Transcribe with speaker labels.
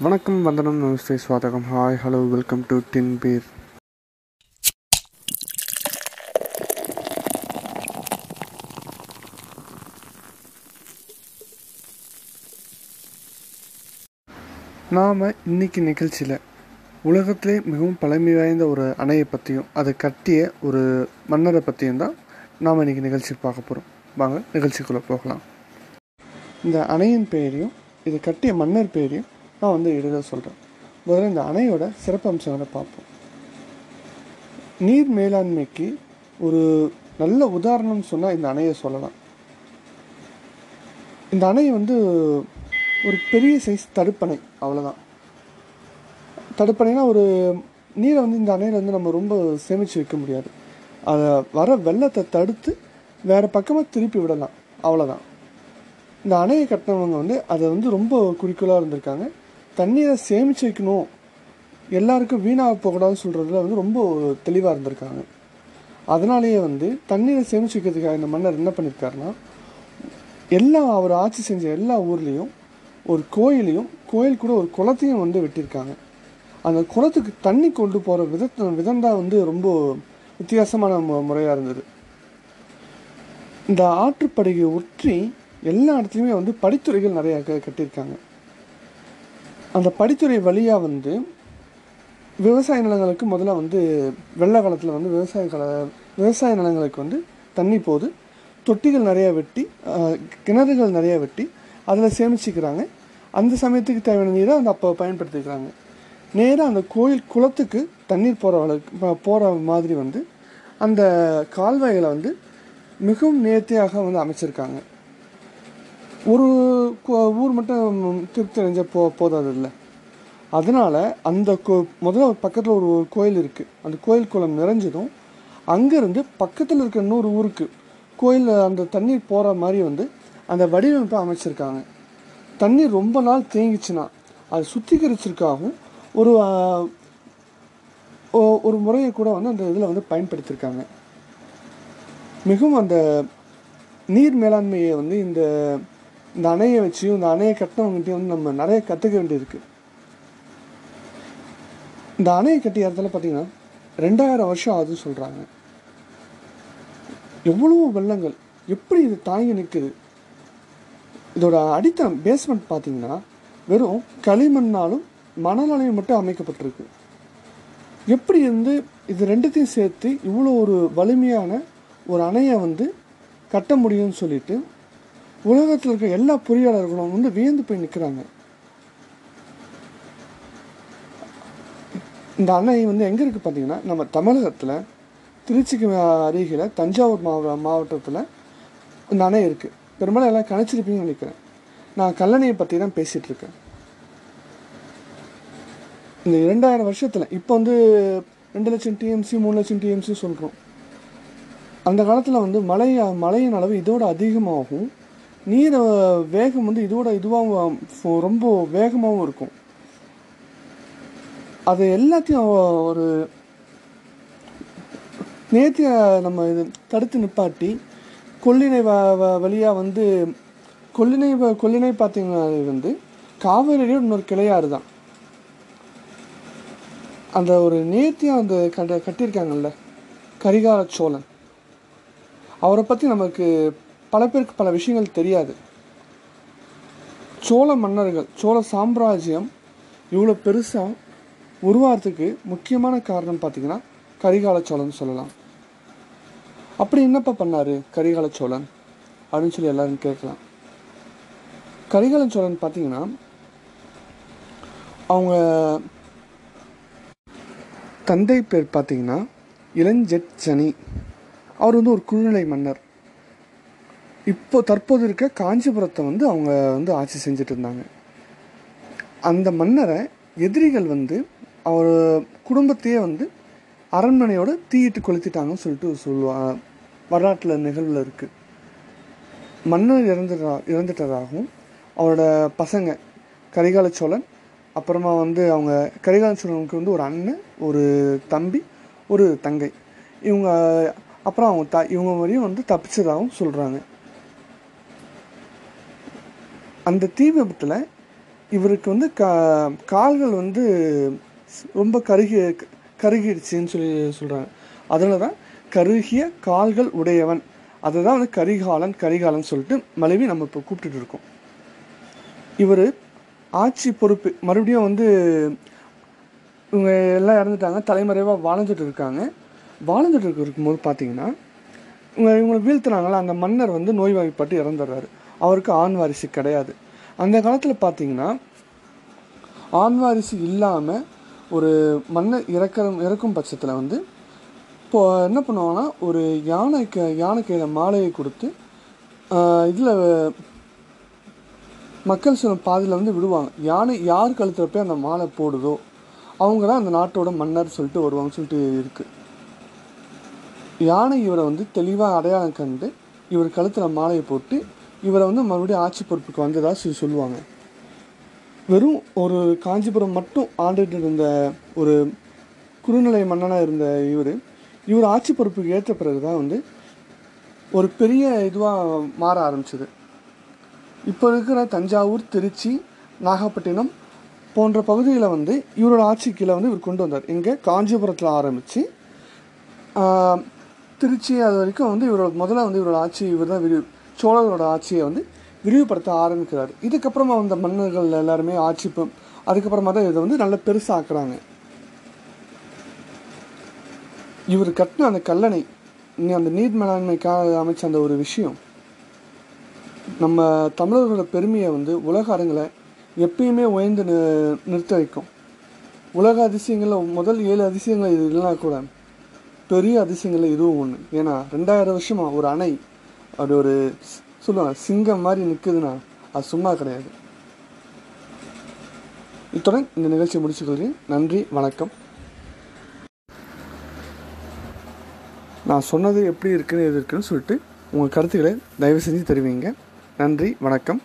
Speaker 1: வணக்கம் வந்தனம் நமஸ்தே ஸ்வாதகம் hi hello welcome to tin beer நாம் இன்னைக்கு நிகழ்ச்சியில் உலகத்திலே மிகவும் பழமை வாய்ந்த ஒரு அணையை பற்றியும் அதை கட்டிய ஒரு மன்னரை பற்றியும் தான் நாம் இன்னைக்கு நிகழ்ச்சி பார்க்க போகிறோம் வாங்க நிகழ்ச்சிக்குள்ளே போகலாம். இந்த அணையின் பெயரையும் இதை கட்டிய மன்னர் பெயரையும் நான் வந்து எழுத சொல்கிறேன் முதல்ல இந்த அணையோட சிறப்பம்சங்களை பார்ப்போம். நீர் மேலாண்மைக்கு ஒரு நல்ல உதாரணம் சொன்னால் இந்த அணையை சொல்லலாம். இந்த அணை வந்து ஒரு பெரிய சைஸ் தடுப்பணை அவ்வளோதான் தடுப்பணைனா ஒரு நீரை வந்து இந்த அணையில் வந்து நம்ம ரொம்ப சேமித்து வைக்க முடியாது. அதை வர வெள்ளத்தை தடுத்து வேறு பக்கமாக திருப்பி விடலாம் அவ்வளோதான் இந்த அணையை கட்டினவங்க வந்து அதை வந்து ரொம்ப குறிக்கோளாக இருந்திருக்காங்க. தண்ணீரை சேமித்து வைக்கணும். எல்லாருக்கும் வீணாக போகக்கூடாதுன்னு சொல்கிறதுல வந்து ரொம்ப தெளிவாக இருந்திருக்காங்க. அதனாலேயே வந்து தண்ணீரை சேமித்து வைக்கிறதுக்காக இந்த மன்னர் என்ன பண்ணியிருக்காருன்னா எல்லா அவர் ஆட்சி செஞ்ச எல்லா ஊர்லேயும் ஒரு கோயிலையும் கோயில் கூட ஒரு குளத்தையும் வந்து வெட்டியிருக்காங்க. அந்த குளத்துக்கு தண்ணி கொண்டு போகிற விதத்தை விதம் தான் வந்து ரொம்ப வித்தியாசமான மு முறையாக இருந்தது. இந்த ஆற்றுப்படுகை ஒற்றி எல்லா இடத்துலையுமே வந்து படித்துறைகள் நிறையா க கட்டியிருக்காங்க. அந்த படித்துறை வழியாக வந்து விவசாய நிலங்களுக்கு முதல்ல வந்து வெள்ள காலத்தில் வந்து விவசாய கால விவசாய நிலங்களுக்கு வந்து தண்ணி போது தொட்டிகள் நிறையா வெட்டி கிணறுகள் நிறையா வெட்டி அதில் சேமிச்சுக்கிறாங்க. அந்த சமயத்துக்கு தேவையான நீரை அந்த அப்போ பயன்படுத்திக்கிறாங்க. நேராக அந்த கோயில் குளத்துக்கு தண்ணீர் போகிற அளவுக்கு போகிற மாதிரி வந்து அந்த கால்வாய்களை வந்து மிகவும் நேர்த்தியாக வந்து அமைச்சிருக்காங்க. ஒரு ஊர் மட்டும் திருப்தி அடைஞ்ச போ போதாது இல்லை அதனால் அந்த கோ முதல்ல பக்கத்தில் ஒரு கோயில் இருக்குது அந்த கோயில் குளம் நிறைஞ்சதும் அங்கேருந்து பக்கத்தில் இருக்க இன்னொரு ஊருக்கு கோயிலில் அந்த தண்ணீர் போகிற மாதிரி வந்து அந்த வடிவமைப்பை அமைச்சிருக்காங்க. தண்ணீர் ரொம்ப நாள் தேங்கிச்சுன்னா அது சுத்திகரிச்சிருக்காகவும் ஒரு ஒரு முறையை கூட வந்து அந்த இதில் வந்து பயன்படுத்தியிருக்காங்க மிகவும் அந்த நீர் மேலாண்மையை வந்து இந்த இந்த அணையை வச்சியும் இந்த அணையை கட்டினவங்ககிட்டயும் வந்து நம்ம நிறைய கற்றுக்க வேண்டியிருக்கு. இந்த அணையை கட்டிய இடத்துல பார்த்தீங்கன்னா ரெண்டாயிரம் வருஷம் ஆகுதுன்னு சொல்கிறாங்க எவ்வளோ வெள்ளங்கள் எப்படி இது தாங்கி நிற்குது இதோட அடித்தளம் பேஸ்மெண்ட் பார்த்தீங்கன்னா வெறும் களிமண்ணாலும் மணலாலையும் மட்டும் அமைக்கப்பட்டிருக்கு. எப்படி வந்து இது ரெண்டுத்தையும் சேர்த்து இவ்வளோ ஒரு வலிமையான ஒரு அணையை வந்து கட்ட முடியும்னு சொல்லிட்டு உலகத்தில் இருக்க எல்லா பொறியாளர்களும் வந்து வியந்து போய் நிற்கிறாங்க இந்த அணை வந்து எங்கே இருக்குது பார்த்தீங்கன்னா நம்ம தமிழகத்தில் திருச்சிக்கு அருகில் தஞ்சாவூர் மாவ மாவட்டத்தில் இந்த அணை இருக்குது பெரும்பாலும் எல்லாம் கணிச்சிருப்பீங்கன்னு நினைக்கிறேன். நான் கல்லணையை பற்றி தான் பேசிகிட்டு இருக்கேன். இந்த இரண்டாயிரம் வருஷத்தில் இப்போ வந்து ரெண்டு லட்சம் டிஎம்சி மூணு லட்சம் டிஎம்சி சொல்கிறோம் அந்த காலத்தில் வந்து மழை மழையின் அளவு இதோட அதிகமாகும். நீர் வேகம் வந்து இதோட இதுவாகவும் ரொம்ப வேகமாகவும் இருக்கும். அது எல்லாத்தையும் ஒரு நேத்திய நம்ம இது தடுத்து நிப்பாட்டி கொள்ளினை வ வ- வந்து கொள்ளினை வ- கொள்ளினை பார்த்தீங்கன்னா அது வந்து காவேரியோட இன்னொரு கிளையாறு தான். அந்த ஒரு நேர்த்தியாக அந்த கட்ட கட்டியிருக்காங்கல்ல கரிகால சோழன். அவரை பற்றி நமக்கு பல பேருக்கு பல விஷயங்கள் தெரியாது. சோழ மன்னர்கள் சோழ சாம்ராஜ்யம் இவ்வளோ பெருசாக உருவாகிறதுக்கு முக்கியமான காரணம் பார்த்திங்கன்னா கரிகால சோழன் சொல்லலாம். அப்படி என்னப்பா பண்ணாரு கரிகால சோழன்? அப்படின்னு சொல்லி எல்லாரும் கேட்கலாம். கரிகால சோழன் பார்த்தீங்கன்னா அவங்க தந்தை பேர் பார்த்தீங்கன்னா இளஞ்செட் அவர் வந்து ஒரு குழுநிலை மன்னர். இப்போ தற்போது இருக்க காஞ்சிபுரத்தை வந்து அவங்க வந்து ஆட்சி செஞ்சுட்டு இருந்தாங்க அந்த மன்னரை எதிரிகள் வந்து அவர் குடும்பத்தையே வந்து அரண்மனையோட தீயிட்டு கொளுத்திட்டாங்கன்னு சொல்லிட்டு சொல்லுவா வரலாற்றில் நிகழ்வில் இருக்குது மன்னர் இறந்துடா இறந்துட்டதாகவும் அவரோட பசங்க கரிகால சோழன் அப்புறமா வந்து அவங்க கரிகால சோழனுக்கு வந்து ஒரு அண்ணன் ஒரு தம்பி ஒரு தங்கை. இவங்க அப்புறம் அவங்க த இவங்க வரையும் வந்து தப்பிச்சதாகவும் சொல்கிறாங்க அந்த தீ விபத்தில் இவருக்கு வந்து கா கால்கள் வந்து ரொம்ப கருகி கருகிடுச்சின்னு சொல்லி சொல்கிறாங்க அதனால தான் கருகிய கால்கள் உடையவன். அதை தான் வந்து கரிகாலன் கரிகாலன் சொல்லிட்டு மலைவி நம்ம இப்போ கூப்பிட்டுட்டு இருக்கோம். இவர் ஆட்சி பொறுப்பு மறுபடியும் வந்து இவங்க எல்லாம் இறந்துட்டாங்க தலைமறைவாக வாழ்ந்துட்டு இருக்காங்க. வாழ்ந்துட்டு இருக்கும்போது பார்த்தீங்கன்னா இவங்க இவங்களை வீழ்த்துனாங்களா அந்த மன்னர் வந்து நோய்வாய்ப்பட்டு இறந்துடுறாரு. அவருக்கு ஆண் வாரிசு கிடையாது. அந்த காலத்தில் பார்த்தீங்கன்னா ஆண் வாரிசு இல்லாமல் ஒரு மன்னர் இறக்கிற இறக்கும் பட்சத்தில் வந்து இப்போ என்ன பண்ணுவாங்கன்னா ஒரு யானைக்கு யானை கையில் மாலையை கொடுத்து இதில் மக்கள் சொல்லும் பாதையில் வந்து விடுவாங்க. யானை யார் கழுத்தில் போய் அந்த மாலை போடுதோ அவங்க தான் அந்த நாட்டோட மன்னர் சொல்லிட்டு வருவாங்கன்னு சொல்லிட்டு இருக்குது யானை இவரை வந்து தெளிவாக அடையாளம் கண்டு இவர் கழுத்தில் மாலையை போட்டு இவரை வந்து மறுபடியும் ஆட்சி பொறுப்புக்கு வந்ததா சொல்லி சொல்லுவாங்க. வெறும் ஒரு காஞ்சிபுரம் மட்டும் ஆண்டுகிட்டு இருந்த ஒரு குறுநிலை மன்னனாக இருந்த இவர் இவர் ஆட்சி பொறுப்புக்கு ஏற்ற பிறகு தான் வந்து ஒரு பெரிய இதுவாக மாற ஆரம்பிச்சது. இப்போ இருக்கிற தஞ்சாவூர் திருச்சி நாகப்பட்டினம் போன்ற பகுதியில் வந்து இவரோட ஆட்சி கீழே வந்து இவர் கொண்டு வந்தார். இங்கே காஞ்சிபுரத்தில் ஆரம்பித்து திருச்சி அது வரைக்கும் வந்து இவரோட முதல்ல வந்து இவரோட ஆட்சி இவர் தான் விரிவு சோழர்களோட ஆட்சியை வந்து விரிவுபடுத்த ஆரம்பிக்கிறார். இதுக்கப்புறமா வந்த மன்னர்கள் எல்லாருமே ஆட்சி அதுக்கப்புறமா தான் இதை வந்து நல்ல பெருசாக்குறாங்க. இவர் கட்டின அந்த கல்லணை அந்த நீர் மேலாண்மைக்காக அமைச்ச அந்த ஒரு விஷயம் நம்ம தமிழர்களோட பெருமையை வந்து உலக அரங்கில் எப்பயுமே உயர்ந்து நி- நிறுத்த வைக்கும். உலக அதிசயங்களில் முதல் ஏழு அதிசயங்கள் இது இல்லைனா கூட பெரிய அதிசயங்களில் இதுவும் ஒன்று ஏன்னா ரெண்டாயிரம் வருஷமாக ஒரு அணை அப்படி ஒரு சொல்லுவாங்க சிங்கம் மாதிரி நிற்குதுன்னா அது சும்மா கிடையாது. இத்துடன் இந்த நிகழ்ச்சியை முடிச்சுக்கொள்கிறேன். நன்றி வணக்கம். நான் சொன்னது எப்படி இருக்குன்னு எது இருக்குன்னு சொல்லிட்டு உங்கள் கருத்துக்களை தயவு செஞ்சு தெரிவிங்க. நன்றி வணக்கம்.